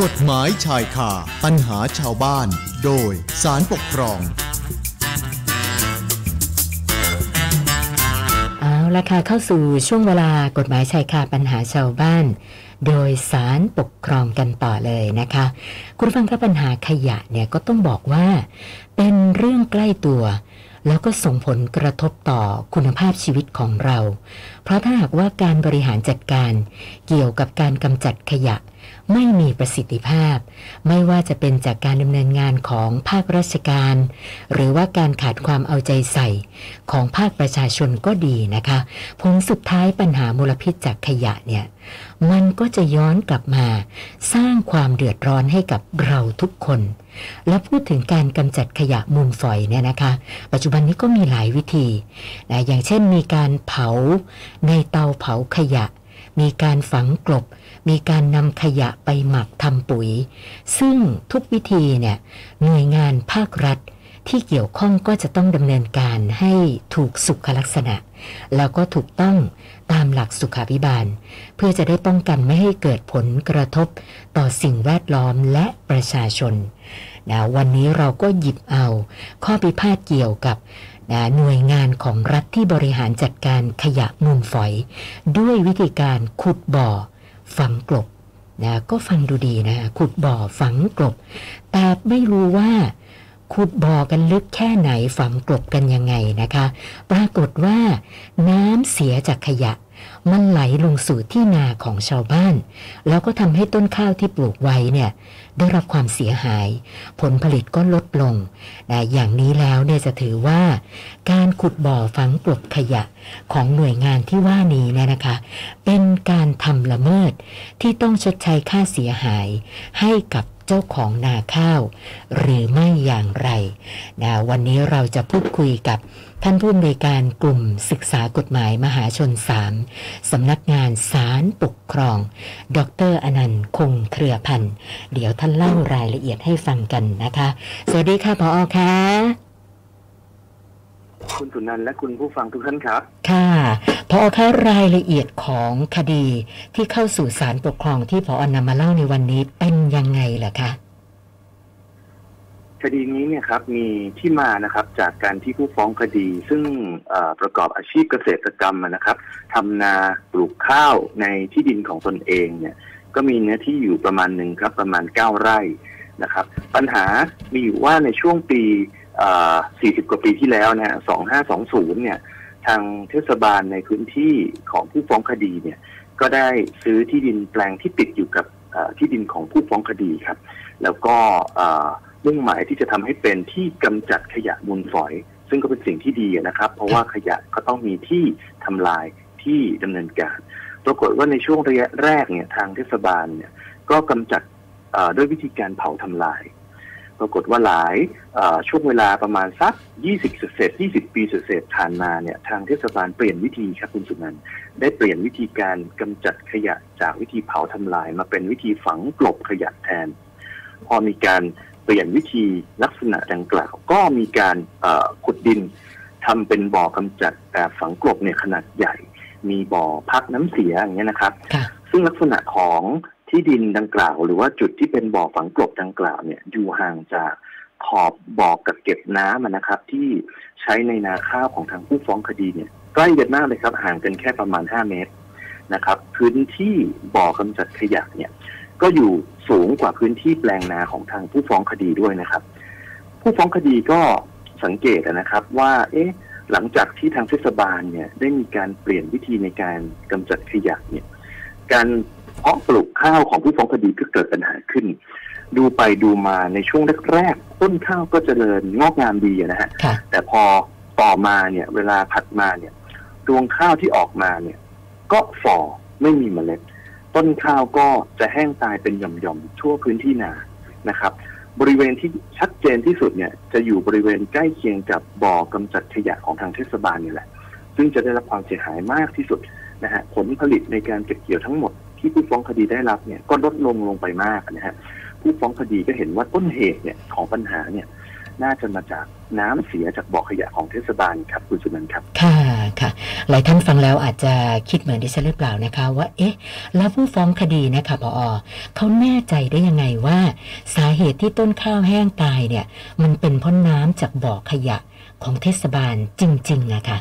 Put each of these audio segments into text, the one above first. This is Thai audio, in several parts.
กฎหมายชายคาปัญหาชาวบ้าน โดยสารปกครอง เอาละค่ะเข้าสู่ช่วงเวลากฎหมายชายคาปัญหาชาวบ้าน โดยสารปกครองกันต่อเลยนะคะ คุณฟังครับปัญหาขยะเนี่ยก็ต้องบอกว่า เป็นเรื่องใกล้ตัว แล้วก็ส่งผลกระทบต่อคุณภาพชีวิตของเรา เพราะถ้าหากว่าการบริหารจัดการเกี่ยวกับการกำจัดขยะ ไม่มีประสิทธิภาพ ไม่ว่าจะเป็นจากการดำเนินงานของภาคราชการ หรือว่าการขาดความเอาใจใส่ของภาคประชาชนก็ดีนะคะผลสุดท้ายปัญหามลพิษจากขยะเนี่ยมันก็จะย้อนกลับมา สร้างความเดือดร้อนให้กับเราทุกคน และพูดถึงการกำจัดขยะมูลฝอยเนี่ยนะคะ ปัจจุบันนี้ก็มีหลายวิธีนะอย่างเช่นมีการเผาในเตาเผาขยะ มีการฝังกลบ มีการนำขยะไปหมักทำปุ๋ย ซึ่งทุกวิธีเนี่ยหน่วยงานภาครัฐที่เกี่ยวข้องก็จะต้องดำเนินการให้ถูกสุขลักษณะ แล้วก็ถูกต้องตามหลักสุขาภิบาล เพื่อจะได้ป้องกันไม่ให้เกิดผลกระทบต่อสิ่งแวดล้อมและประชาชนนะวันนี้เราก็หยิบเอา ข้อพิพาทเกี่ยวกับนะหน่วยงานของรัฐที่บริหารจัดการขยะมูลฝอย ด้วยวิธีการขุดบ่อ ฝังกลบนะก็ฟังดูดีนะขุดบ่อฝังกลบ แต่ไม่รู้ว่าขุดบ่อกันลึกแค่ไหนฝังกลบกันยังไงนะคะ ปรากฏว่าน้ำเสียจากขยะ มันไหลลงสู่ที่นาของชาวบ้าน แล้วก็ทำให้ต้นข้าวที่ปลูกไว้เนี่ยได้รับความเสียหาย ผลผลิตก็ลดลงนะอย่างนี้แล้วเนี่ยจะถือว่า การขุดบ่อฝังกลบขยะของหน่วยงานที่ว่านี้เนี่ยนะคะ เป็นการทำละเมิดที่ต้องชดใช้ค่าเสียหายให้กับ เจ้าของนาข้าว หรือไม่อย่างไรนะวันนี้เราจะพูดคุยกับท่านผู้อำนวยการกลุ่มศึกษากฎหมายมหาชนสามสำนักงานศาลปกครอง ดรอนันต์คงเครือพันธ์เดี๋ยวท่านเล่ารายละเอียดให้ฟังกันนะคะ สวัสดีค่ะพออค่ะ คุณสุนันท์และคุณผู้ฟังทุกท่านครับ ค่ะพอคะรายละเอียดของคดีที่เข้าสู่ศาลปกครองที่พออนำมาเล่าในวันนี้เป็นยังไงล่ะคะคดีนี้เนี่ยครับมีที่มานะครับจากการที่ผู้ฟ้องคดี ซึ่งเอ่อประกอบอาชีพเกษตรกรรมอะนะครับทำนาปลูกข้าวในที่ดินของตนเองเนี่ย ก็มีเนื้อที่อยู่ประมาณหนึ่งครับ ประมาณ9ไร่นะครับ ปัญหามีอยู่ว่าในช่วงปีเอ่อ 40 กว่าปีที่แล้วนะฮะ2520 เนี่ย ทางเทศบาลในพื้นที่ของผู้ฟ้องคดีเนี่ย ก็ได้ซื้อที่ดินแปลงที่ติดอยู่กับที่ดินของผู้ฟ้องคดีครับ แล้วก็มุ่งหมายที่จะทำให้เป็นที่กำจัดขยะมูลฝอย ซึ่งก็เป็นสิ่งที่ดีนะครับ เพราะว่าขยะก็ต้องมีที่ทำลายที่ดำเนินการ ปรากฏว่าในช่วงระยะแรกเนี่ยทางเทศบาลเนี่ยก็กำจัดด้วยวิธีการเผาทำลาย ปรากฏว่าหลายเอ่อช่วงเวลาประมาณสัก 20เศษ20 ปีเศษผ่านมาเนี่ยทางเทศบาลเปลี่ยนวิธีครับคุณสุนันท์ได้เปลี่ยนวิธีการกำจัดขยะจากวิธีเผาทำลาย มาเป็นวิธีฝังกลบขยะแทน พอมีการเปลี่ยนวิธีลักษณะดังกล่าว ก็มีการเอ่อขุดดินทำเป็นบ่อกำจัดแบบฝังกลบเนี่ยขนาดใหญ่ มีบ่อพักน้ำเสียอย่างเงี้ยนะครับค่ะซึ่งลักษณะของ ที่ดินดังกล่าว หรือว่าจุดที่เป็นบ่อฝังกลบดังกล่าวเนี่ยอยู่ห่างจากขอบบ่อกักเก็บน้ำนะครับ ที่ใช้ในนาข้าวของทางผู้ฟ้องคดีเนี่ยใกล้กันมากเลยครับ ห่างกันแค่ประมาณ 5 เมตรนะครับ พื้นที่บ่อกำจัดขยะเนี่ย ก็อยู่สูงกว่าพื้นที่แปลงนาของทางผู้ฟ้องคดีด้วยนะครับ ผู้ฟ้องคดีก็สังเกตนะครับว่า เอ๊ะ หลังจากที่ทางเทศบาลเนี่ยได้มีการเปลี่ยนวิธีในการกำจัดขยะเนี่ย การ เพาะปลูกข้าวของผู้ฟ้องคดีก็เกิดปัญหาขึ้น ดูไปดูมาในช่วงแรกๆต้นข้าวก็เจริญงอกงามดีอะนะฮะค่ะแต่พอต่อมาเนี่ย เวลาถัดมาเนี่ยรวงข้าวที่ออกมาเนี่ย ก็ฝ่อไม่มีเมล็ด ต้นข้าวก็จะแห้งตายเป็นหย่อมๆทั่วพื้นที่นานะครับ บริเวณที่ชัดเจนที่สุดเนี่ย จะอยู่บริเวณใกล้เคียงกับบ่อกำจัดขยะของทางเทศบาลนี่แหละ ซึ่งจะได้รับความเสียหายมากที่สุดนะฮะผลผลิตในการเก็บเกี่ยวทั้งหมด ที่ผู้ฟ้องคดีได้รับเนี่ยก็ลดลงลงไปมากนะฮะผู้ฟ้องคดีก็เห็นว่าต้นเหตุเนี่ยของปัญหาเนี่ยน่าจะมาจากน้ำเสียจากบ่อขยะของเทศบาลครับคุณสุนันท์ครับ ค่ะค่ะ หลายท่านฟังแล้วอาจจะคิดเหมือนดิฉันหรือเปล่านะคะ ว่าเอ๊ะ แล้วผู้ฟ้องคดีนะคะพอเขาแน่ใจได้ยังไงว่า สาเหตุที่ต้นข้าวแห้งตายเนี่ย มันเป็นเพราะน้ำจากบ่อขยะของเทศบาลจริงๆอะค่ะ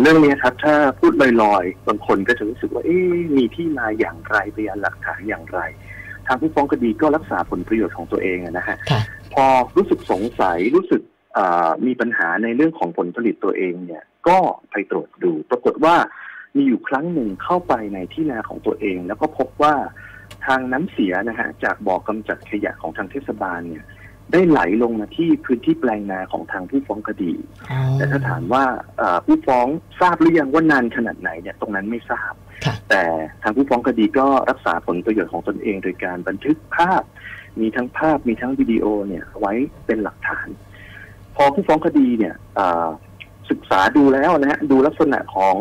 เรื่องนี้ครับถ้าพูดลอยๆ บางคนก็จะรู้สึกว่า เอ๊ะมีที่มาอย่างไรพยานหลักฐานอย่างไร ทางผู้ฟ้องคดีก็รักษาผลประโยชน์ของตัวเองอะนะฮะค่ะพอรู้สึกสงสัยรู้สึกอ่ามีปัญหาในเรื่องของผลผลิตตัวเองเนี่ย ก็ไปตรวจดู ปรากฏว่ามีอยู่ครั้งหนึ่งเข้าไปในที่นาของตัวเอง แล้วก็พบว่าทางน้ำเสียนะฮะจากบ่อกำจัดขยะของทางเทศบาลเนี่ย ได้ไหลลงมาที่พื้นที่แปลงนาของทางผู้ฟ้องคดีอ๋อแต่ถ้าถามว่าเอ่อผู้ฟ้องทราบหรือยังว่านานขนาดไหนเนี่ยตรงนั้นไม่ทราบค่ะแต่ทางผู้ฟ้องคดีก็รักษาผลประโยชน์ของตนเอง โดยการบันทึกภาพ มีทั้งภาพมีทั้งวิดีโอเนี่ยไว้เป็นหลักฐาน พอผู้ฟ้องคดีเนี่ยเอ่อศึกษาดูแล้วนะฮะดูลักษณะของ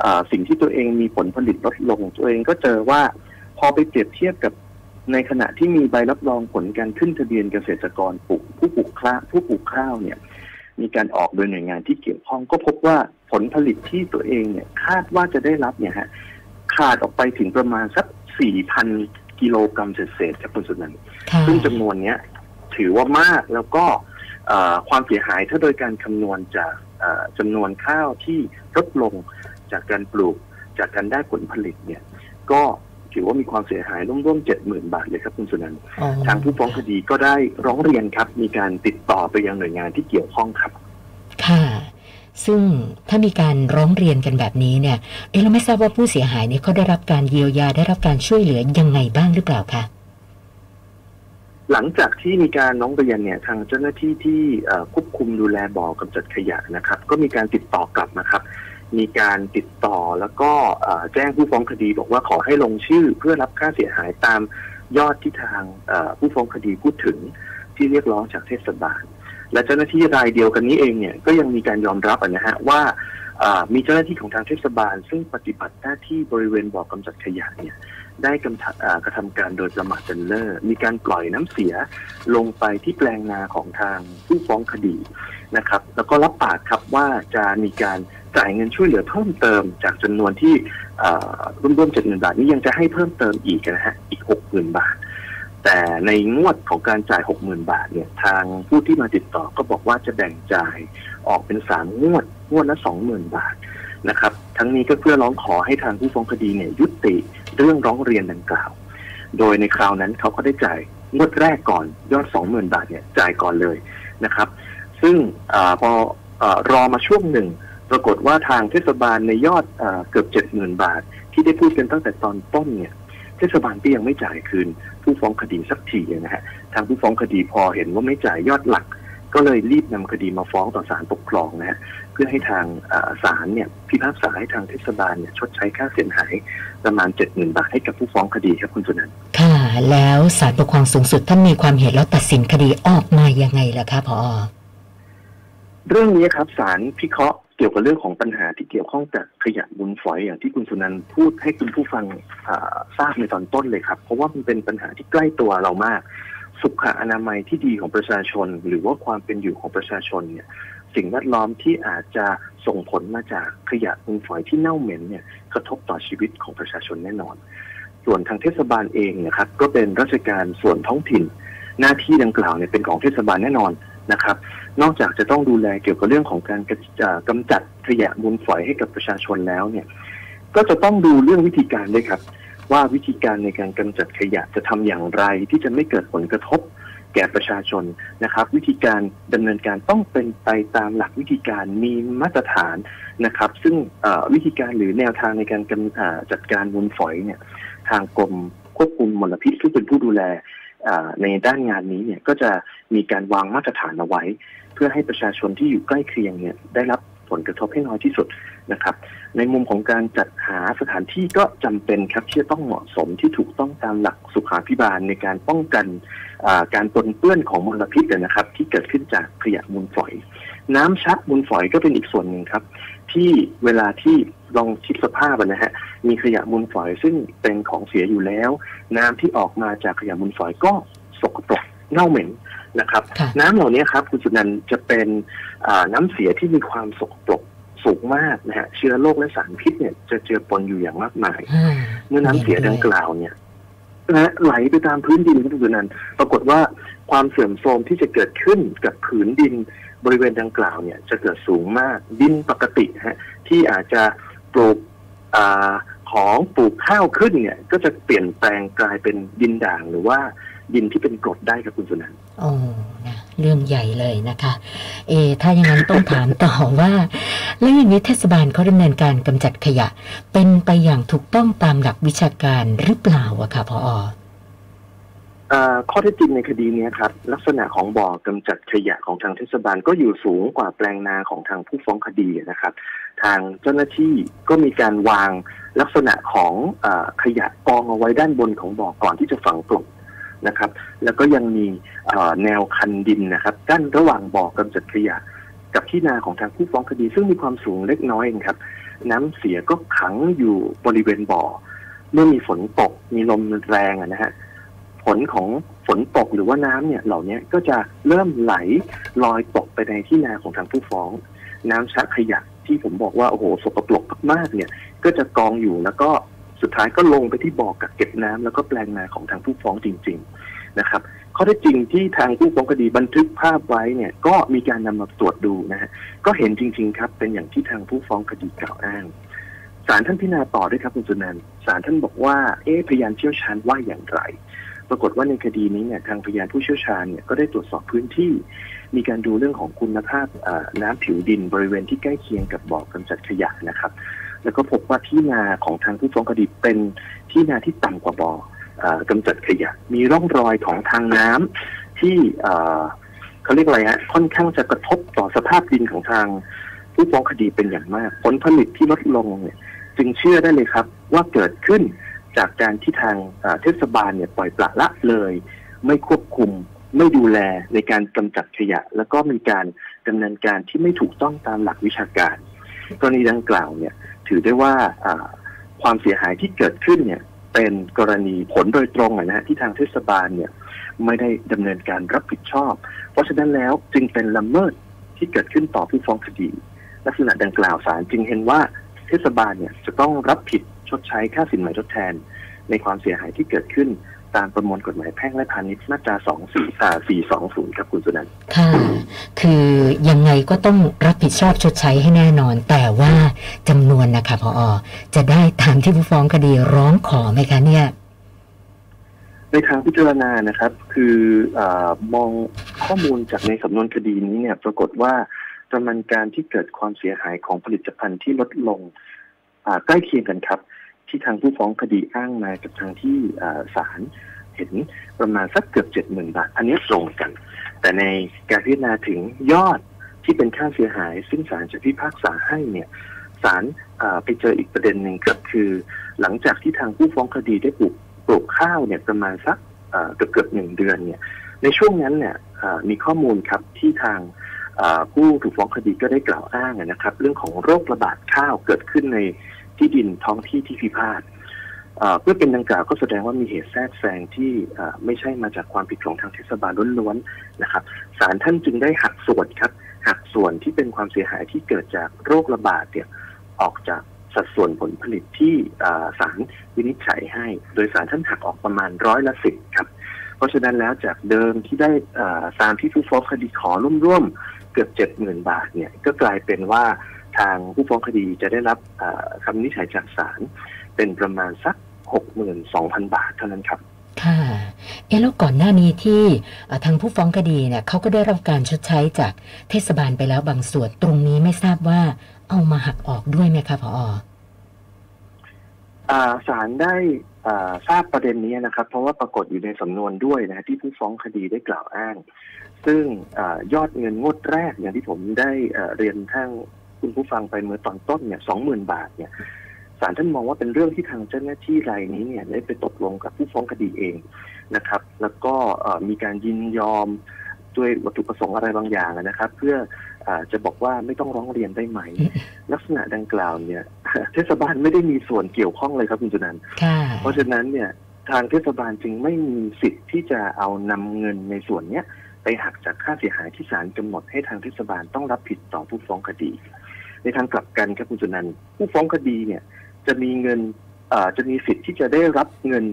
เออสิ่งที่ตัวเองมีผลผลิตลดลง ตัวเองก็เจอว่าพอไปเปรียบเทียบกับ ในขณะที่มีใบรับรองผลการขึ้นทะเบียนเกษตรกรปลูกผู้ปลูกข้าวผู้ปลูกข้าวเนี่ย มีการออกโดยหน่วยงานที่เกี่ยวข้องก็พบว่าผลผลิตที่ตัวเองเนี่ยคาดว่าจะได้รับเนี่ยฮะขาดออกไปถึงประมาณสัก 4,000 กิโลกรัมเศษๆครับคุณสุนันท์ค่ะซึ่งจำนวนเนี้ยถือว่ามากแล้วก็เอ่อความเสียหายถ้าโดยการคำนวณจากเอ่อจำนวนข้าวที่ลดลงจากการปลูกจากการได้ผลผลิตเนี่ย ก็ ถือว่ามีความเสียหายร่วมๆเจ็ดหมื่นบาทเลยครับคุณสุนันท์อ๋อทางผู้ฟ้องคดีก็ได้ร้องเรียนครับ มีการติดต่อไปยังหน่วยงานที่เกี่ยวข้องครับ ค่ะซึ่งถ้ามีการร้องเรียนกันแบบนี้เนี่ย เอ๊ะเราไม่ทราบว่าผู้เสียหายเนี่ยเขาได้รับการเยียวยาได้รับการช่วยเหลือยังไงบ้างหรือเปล่าคะหลังจากที่มีการน้องเรียนเนี่ยทางเจ้าหน้าที่ที่เอ่อควบคุมดูแลบ่อกำจัดขยะนะครับ ก็มีการติดต่อกลับนะครับ มีการติดต่อแล้วก็แจ้งผู้ฟ้องคดีบอกว่าขอให้ลงชื่อเพื่อรับค่าเสียหายตามยอดที่ทางผู้ฟ้องคดีพูดถึงที่เรียกร้องจากเทศบาล และเจ้าหน้าที่รายเดียวกันนี้เองเนี่ยก็ยังมีการยอมรับนะฮะว่ามีเจ้าหน้าที่ของทางเทศบาล ซึ่งปฏิบัติหน้าที่บริเวณบ่อกำจัดขยะเนี่ยได้กำทะเอ่อกระทำการโดยประมาทเลินเล่อมีการปล่อยน้ำเสียลงไปที่แปลงนาของทางผู้ฟ้องคดีนะครับ แล้วก็รับปากครับว่าจะมีการ จ่ายเงินช่วยเหลือเพิ่มเติมจากจำนวนที่ร่วมๆเจ็ดหมื่นบาทนี้ยังจะให้เพิ่มเติมอีกนะฮะอีกหกหมื่นบาท แต่ในงวดของการจ่ายหกหมื่นบาทเนี่ยทางผู้ที่มาติดต่อก็บอกว่าจะแบ่งจ่ายออกเป็นสามงวดงวดละสองหมื่นบาทนะครับ ทั้งนี้ก็เพื่อร้องขอให้ทางผู้ฟ้องคดีเนี่ยยุติเรื่องร้องเรียนดังกล่าว โดยในคราวนั้นเขาก็ได้จ่ายงวดแรกก่อนยอด20,000บาทเนี่ยจ่ายก่อนเลยนะครับ ซึ่งอพออรอมาช่วงหนึ่ง รากฏว่าทางเทศบาลในยอดอาเกือบ70,000บาท ที่ได้พูดกันตั้งแต่ตอนต้นเนี่ยเทศบาลก็ยังไม่จ่ายคืน ผู้ฟ้องคดีสักทีนะฮะทางผู้ฟ้องคดีพอเห็นว่าไม่จ่ายยอดหลัก ก็เลยรีบนำคดีมาฟ้องต่อศาลปกครองนะฮะเพื่อให้ทางอ่าศาลเนี่ยพิพากษาให้ทางเทศบาลเนี่ยชดใช้ค่าเสียหายประมาณ70,000บาทให้กับผู้ฟ้องคดีครับคุณสุนันท์ค่ะ แล้วศาลปกครองสูงสุดท่านมีความเห็นแล้วตัดสินคดีออกมายังไงล่ะคะพอเรื่องนี้ครับศาลพิเคราะห์ เกี่ยวกับเรื่องของปัญหาที่เกี่ยวข้องกับขยะมูลฝอยอย่างที่คุณสุนันท์พูดให้คุณผู้ฟังทราบในตอนต้นเลยครับ เพราะว่ามันเป็นปัญหาที่ใกล้ตัวเรามาก สุขอนามัยที่ดีของประชาชน หรือว่าความเป็นอยู่ของประชาชนเนี่ยสิ่งแวดล้อมที่อาจจะส่งผลมาจากขยะมูลฝอยที่เน่าเหม็นเนี่ยกระทบต่อชีวิตของประชาชนแน่นอน ส่วนทางเทศบาลเองนะครับก็เป็นราชการส่วนท้องถิ่น หน้าที่ดังกล่าวเนี่ยเป็นของเทศบาลแน่นอน นะครับ นอกจากจะต้องดูแลเกี่ยวกับเรื่องของการกระเอ่อกำจัดขยะมูลฝอยให้กับประชาชนแล้วเนี่ย ก็จะต้องดูเรื่องวิธีการด้วยครับ ว่าวิธีการในการกำจัดขยะจะทำอย่างไรที่จะไม่เกิดผลกระทบแก่ประชาชนนะครับ วิธีการดำเนินการต้องเป็นไปตามหลักวิธีการมีมาตรฐานนะครับ ซึ่งวิธีการหรือแนวทางในการกำอ่าจัดการมูลฝอยเนี่ยทางกรมควบคุมมลพิษซึ่งเป็นผู้ดูแล ในด้านงานนี้เนี่ยก็จะมีการวางมาตรฐานเอาไว้ เพื่อให้ประชาชนที่อยู่ใกล้เคียงเนี่ยได้รับผลกระทบให้น้อยที่สุดนะครับ ในมุมของการจัดหาสถานที่ก็จำเป็นครับที่จะต้องเหมาะสมที่ถูกต้องตามหลักสุขาพิบาลในการป้องกันการปนเปื้อนของมลพิษนะครับ ที่เกิดขึ้นจากขยะมูลฝอย น้ำชักมูลฝอยก็เป็นอีกส่วนหนึ่งครับ ที่เวลาที่ลองคิดสภาพอะนะฮะ มีขยะมูลฝอยซึ่งเป็นของเสียอยู่แล้ว น้ำที่ออกมาจากขยะมูลฝอยก็สกปรกเน่าเหม็นนะครับค่ะน้ำเหล่านี้ครับคุณสุนันท์จะเป็นอ่าน้ำเสียที่มีความสกปรกสูงมากนะฮะเชื้อโรคและสารพิษเนี่ยจะเจือปนอยู่อย่างมากมายอ่าเมื่อน้ำเสียดังกล่าวเนี่ยนะฮะไหลไปตามพื้นดินคุณสุนันท์ปรากฏว่าความเสื่อมโทรมที่จะเกิดขึ้นกับผืนดิน บริเวณดังกล่าวเนี่ยจะเกิดสูงมากดินปกติฮะที่อาจจะปลูกอาของปลูกข้าวขึ้นเนี่ย ก็จะเปลี่ยนแปลงกลายเป็นดินด่างหรือว่าดินที่เป็นกรดได้ครับคุณสุนันท์โอ้นะเรื่องใหญ่เลยนะคะ เอ ถ้าอย่างนั้นต้องถามต่อว่า แล้วอย่างนี้เทศบาลเขาดำเนินการกำจัดขยะ เป็นไปอย่างถูกต้องตามหลักวิชาการหรือเปล่าอะค่ะพออ ข้อเท็จจริงในคดีนี้ครับ ลักษณะของบ่อกำจัดขยะของทางเทศบาลก็อยู่สูงกว่าแปลงนาของทางผู้ฟ้องคดีนะครับ ทางเจ้าหน้าที่ก็มีการวางลักษณะของอขยะกองเอาไว้ด้านบนของบ่อก่อนที่จะฝังกลบนะครับ แล้วก็ยังมีแนวคันดินนะครับกั้นระหว่างบ่อกำจัดขยะ กับที่นาของทางผู้ฟ้องคดี ซึ่งมีความสูงเล็กน้อยเองครับ น้ำเสียก็ขังอยู่บริเวณบ่อ เมื่อมีฝนตกมีลมแรงอะนะฮะ ผลของฝนตกหรือว่าน้ำเนี่ยเหล่านี้ก็จะเริ่มไหลลอยตกไปในที่นาของทางผู้ฟ้อง น้ำชะขยะที่ผมบอกว่าโอ้โหสกปรกมากๆเนี่ย ก็จะกองอยู่แล้วก็สุดท้ายก็ลงไปที่บ่อกักเก็บน้ำแล้วก็แปลงนาของทางผู้ฟ้องจริง ๆนะครับข้อเท็จจริงที่ทางผู้ฟ้องคดีบันทึกภาพไว้เนี่ย ก็มีการนำมาตรวจดูนะฮะก็เห็นจริง ๆ ครับ เป็นอย่างที่ทางผู้ฟ้องคดีกล่าวอ้างศาลท่านพิจารณาต่อด้วยครับคุณสุนันท์ศาลท่านบอกว่าเอ๊ะพยานเชี่ยวชาญว่าอย่างไร ปรากฏว่าในคดีนี้เนี่ยทางพยานผู้เชี่ยวชาญเนี่ยก็ได้ตรวจสอบพื้นที่ มีการดูเรื่องของคุณภาพน้ำผิวดินบริเวณที่ใกล้เคียงกับบ่อกำจัดขยะนะครับ แล้วก็พบว่าที่นาของทางผู้ฟ้องคดีเป็นที่นาที่ต่ำกว่าบ่ออ่อกำจัดขยะ มีร่องรอยของทางน้ำที่เขาเรียกอะไรฮะค่อนข้างจะกระทบต่อสภาพดินของทางผู้ฟ้องคดีเป็นอย่างมาก ผลผลิตที่ลดลงเนี่ยจึงเชื่อได้เลยครับ ว่าเกิดขึ้น จากการที่ทางเทศบาลเนี่ยปล่อยปละละเลย ไม่ควบคุมไม่ดูแลในการกำจัดขยะ แล้วก็มีการดำเนินการที่ไม่ถูกต้องตามหลักวิชาการกรณีดังกล่าวเนี่ยถือได้ว่าความเสียหายที่เกิดขึ้นเนี่ยเป็นกรณีผลโดยตรงนะฮะที่ทางเทศบาลเนี่ยไม่ได้ดำเนินการรับผิดชอบ เพราะฉะนั้นแล้วจึงเป็นละเมิดที่เกิดขึ้นต่อผู้ฟ้องคดี ลักษณะดังกล่าวศาลจึงเห็นว่าเทศบาลเนี่ยจะต้องรับผิด ชดใช้ค่าสินไหมทดแทน ในความเสียหายที่เกิดขึ้นตามประมวลกฎหมายแพ่งและพาณิชย์มาตรา2 4อ่า420 ครับคุณสุนันท์ค่ะ คือยังไงก็ต้องรับผิดชอบชดใช้ให้แน่นอน แต่ว่าจำนวนนะคะพอจะได้ตามที่ผู้ฟ้องคดีร้องขอไหมคะเนี่ย ในทางพิจารณานะครับ คือเออมองข้อมูลจากในสำนวนคดีนี้เนี่ย ปรากฏว่าประมาณการที่เกิดความเสียหายของผลิตภัณฑ์ที่ลดลงอ่าใกล้เคียงกันครับ ที่ทางผู้ฟ้องคดีอ้างมากับทางที่อ่าศาลเห็นประมาณสักเกือบเจ็ดหมื่นบาท อันนี้ตรงกัน แต่ในการพิจารณาถึงยอดที่เป็นค่าเสียหาย ซึ่งศาลจะพิพากษาให้เนี่ยศาลไปเจออีกประเด็นหนึ่งครับคือ หลังจากที่ทางผู้ฟ้องคดีได้ปลูกปลูกข้าวเนี่ยประมาณสักเกือบเกือบหนึ่งเดือนเนี่ย ในช่วงนั้นเนี่ยมีข้อมูลครับที่ทางผู้ถูกฟ้องคดีก็ได้กล่าวอ้างนะครับ เรื่องของโรคระบาดข้าวเกิดขึ้นใน ที่ดินท้องที่ที่พิพาทเพื่อเป็นดังกล่าวก็แสดงว่ามีเหตุแทรกแซงที่ไม่ใช่มาจากความผิดของทางเทศบาลล้วนๆนะครับศาลท่านจึงได้หักส่วนครับหักส่วนที่เป็นความเสียหายที่เกิดจากโรคระบาดเนี่ยออกจากสัดส่วนผลผลิตที่ศาลวินิจฉัยให้ โดยศาลท่านหักออกประมาณร้อยละสิบครับ เพราะฉะนั้นแล้วจากเดิมที่ได้เอ่อตามที่ผู้ฟ้องคดีขอร่วมๆเกือบเจ็ดหมื่นบาทเนี่ยก็กลายเป็นว่า ทางผู้ฟ้องคดีจะได้รับเอ่อคำวินิจฉัยจากศาลเป็นประมาณสักหกหมื่นสองพันบาทเท่านั้นครับ ค่ะ เอะแล้วก่อนหน้านี้ที่เอ่อทางผู้ฟ้องคดีเนี่ยเขาก็ได้รับการชดใช้จากเทศบาลไปแล้วบางส่วนตรงนี้ไม่ทราบว่าเอามาหักออกด้วยไหมคะพออ่าศาลได้อ่าทราบประเด็นนี้นะครับ เพราะว่าปรากฏอยู่ในสำนวนด้วยนะฮะที่ผู้ฟ้องคดีได้กล่าวอ้าง ซึ่งอายอดเงินงวดแรกอย่างที่ผมได้เอ่อเรียนทาง คุณผู้ฟังไปเมื่อตอนต้นเนี่ยสองหมื่นบาทเนี่ยศาลท่านมองว่าเป็นเรื่องที่ทางเจ้าหน้าที่รายนี้เนี่ยได้ไปตกลงกับผู้ฟ้องคดีเองนะครับ แล้วก็เอ่อมีการยินยอมด้วยวัตถุประสงค์อะไรบางอย่างนะครับ เพื่ออาจะบอกว่าไม่ต้องร้องเรียนได้ไหม ลักษณะดังกล่าวเนี่ยเทศบาลไม่ได้มีส่วนเกี่ยวข้องเลยครับคุณจุนันท์ค่ะเพราะฉะนั้นเนี่ยทางเทศบาลจึงไม่มีสิทธิ์ที่จะเอานำเงินในส่วนเนี้ยไปหักจากค่าเสียหายที่ศาลกำหนดให้ทางเทศบาลต้องรับผิดต่อผู้ฟ้องคดี ในทางกลับกันครับคุณสุนันท์ผู้ฟ้องคดีเนี่ยจะมีเงินจะมีสิทธิ์ที่จะได้รับเงิน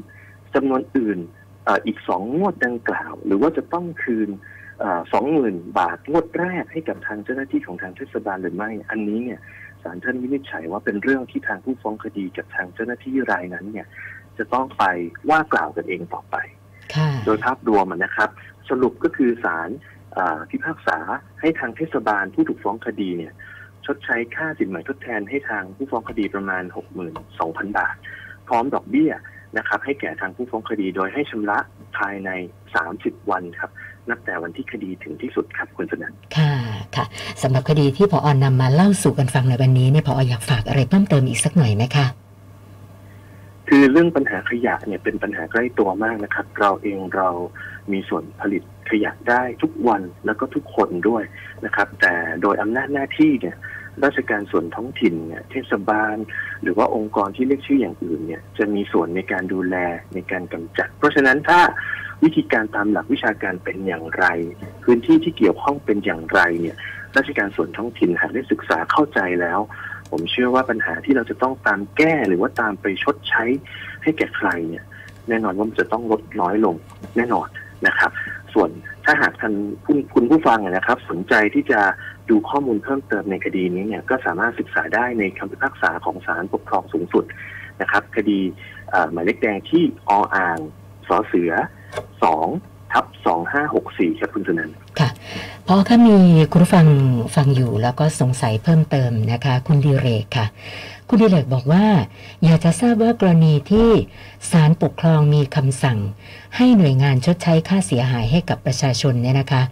จำนวนอื่นออีกสองงวดดังกล่าว หรือว่าจะต้องคืนสองหมื่นบาทงวดแรกให้กับทางเจ้าหน้าที่ของทางเทศบาลหรือไม่ อันนี้เนี่ยศาลท่านวินิจฉัยว่าเป็นเรื่องที่ทางผู้ฟ้องคดีกับทางเจ้าหน้าที่รายนั้นเนี่ยจะต้องไปว่ากล่าวกันเองต่อไป โดยภาพรวมนะครับ สรุปก็คือศาลพิพากษาให้ทางเทศบาลผู้ถูกฟ้องคดีเนี่ยช ดใช้ค่าสินไหมทดแทนให้ทางผู้ฟ้องคดีประมาณ 62,000 บาท พร้อมดอกเบี้ยนะครับ ให้แก่ทางผู้ฟ้องคดีโดยให้ชำระภายใน 30 วันครับ นับแต่วันที่คดีถึงที่สุดครับคุณสนันค่ะค่ะสำหรับคดีที่พออนำมาเล่าสู่กันฟังในวันนี้เนี่ยพออยากฝากอะไรเพิ่มเติมอีกสักหน่อยไหมคะคือเรื่องปัญหาขยะเนี่ยเป็นปัญหาใกล้ตัวมากนะครับ เราเองเรามีส่วนผลิตขยะได้ทุกวันแล้วก็ทุกคนด้วยนะครับ แต่โดยอำนาจหน้าที่เนี่ย ราชการส่วนท้องถิ่นเนี่ยเทศบาล หรือว่าองค์กรที่เรียกชื่ออย่างอื่นเนี่ยจะมีส่วนในการดูแลในการกำจัด เพราะฉะนั้นถ้าวิธีการตามหลักวิชาการเป็นอย่างไร พื้นที่ที่เกี่ยวข้องเป็นอย่างไรเนี่ยราชการส่วนท้องถิ่นหากได้ศึกษาเข้าใจแล้ว ผมเชื่อว่าปัญหาที่เราจะต้องตามแก้หรือว่าตามไปชดใช้ให้แก่ใครเนี่ยแน่นอนว่ามันจะต้องลดน้อยลงแน่นอนนะครับ ส่วนถ้าหากท่านคุณคุณผู้ฟังนะครับ สนใจที่จะ ดูข้อมูลเพิ่มเติมในคดีนี้เนี่ยก็สามารถศึกษาได้ในคำพิพากษาของศาลปกครองสูงสุดนะครับ คดีหมายเลขแดงที่ออ่างสอเสือสองทับสองห้าหกสี่ครับคุณสุนันค่ะพอถ้ามีคุณฟังฟังอยู่แล้วก็สงสัยเพิ่มเติมนะคะ คุณดีเรกค่ะ คุณดีเรกบอกว่า อยากจะทราบว่ากรณีที่ศาลปกครองมีคำสั่ง ให้หน่วยงานชดใช้ค่าเสียหายให้กับประชาชนเนี่ยนะคะ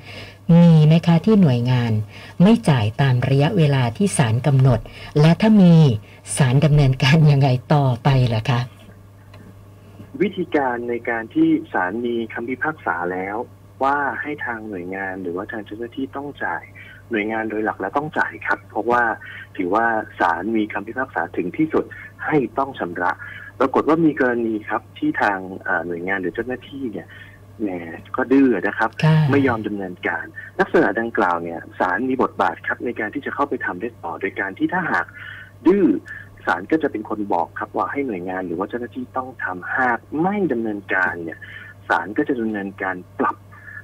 มีไหมคะที่หน่วยงาน ไม่จ่ายตามระยะเวลาที่ศาลกำหนด และถ้ามีศาลดำเนินการยังไงต่อไปล่ะคะ วิธีการในการที่ศาลมีคำพิพากษาแล้ว ว่าให้ทางหน่วยงานหรือว่าทางเจ้าหน้าที่ต้องจ่ายหน่วยงานโดยหลักแล้วต้องจ่ายครับ เพราะว่าถือว่าศาลมีคำพิพากษาถึงที่สุดให้ต้องชำระ ปรากฏว่ามีกรณีครับที่ทางหน่วยงานหรือเจ้าหน้าที่เนี่ยแหมก็ดื้อนะครับ ไม่ยอมดำเนินการ ลักษณะดังกล่าวเนี่ยศาลมีบทบาทครับในการที่จะเข้าไปทำได้ต่อโดยการที่ถ้าหากดื้อศาลก็จะเป็นคนบอกครับว่าให้หน่วยงานหรือว่าเจ้าหน้าที่ต้องทำหากไม่ดำเนินการเนี่ยศาลก็จะดำเนินการปรับ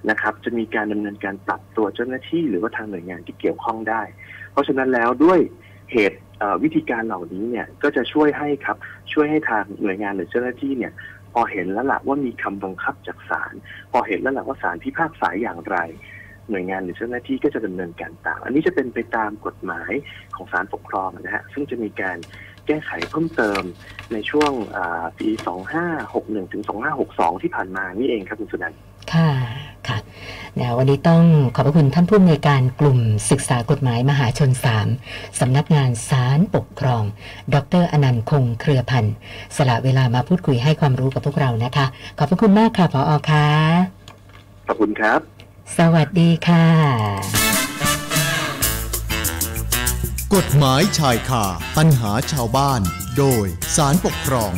นะครับ จะมีการดำเนินการปรับตัวเจ้าหน้าที่ หรือว่าทางหน่วยงานที่เกี่ยวข้องได้ เพราะฉะนั้นแล้วด้วยเหตุ วิธีการเหล่านี้เนี่ยก็จะช่วยให้ครับช่วยให้ทางหน่วยงานหรือเจ้าหน้าที่เนี่ยพอเห็นแล้วล่ะว่ามีคำบังคับจากศาลพอเห็นแล้วล่ะว่าศาลพิพากษาอย่างไร หน่วยงานหรือเจ้าหน้าที่ก็จะดำเนินการตาม อันนี้จะเป็นไปตามกฎหมายของศาลปกครองนะฮะซึ่งจะมีการแก้ไขเพิ่มเติมในช่วงปี 2561 ถึง 2562 ที่ผ่านมานี่เองครับคุณสุนันท์ นะวันนี้ต้องขอบพระคุณท่านผู้อำนวยการกลุ่มศึกษากฎหมายมหาชน 3 สำนักงานศาลปกครอง ดรอนันต์คงเครือพันธ์สละเวลามาพูดคุยให้ความรู้กับพวกเรานะคะ ขอบพระคุณมากค่ะพออค่ะขอบคุณครับ สวัสดีค่ะ กฎหมายชายคาปัญหาชาวบ้าน โดยสารปกครอง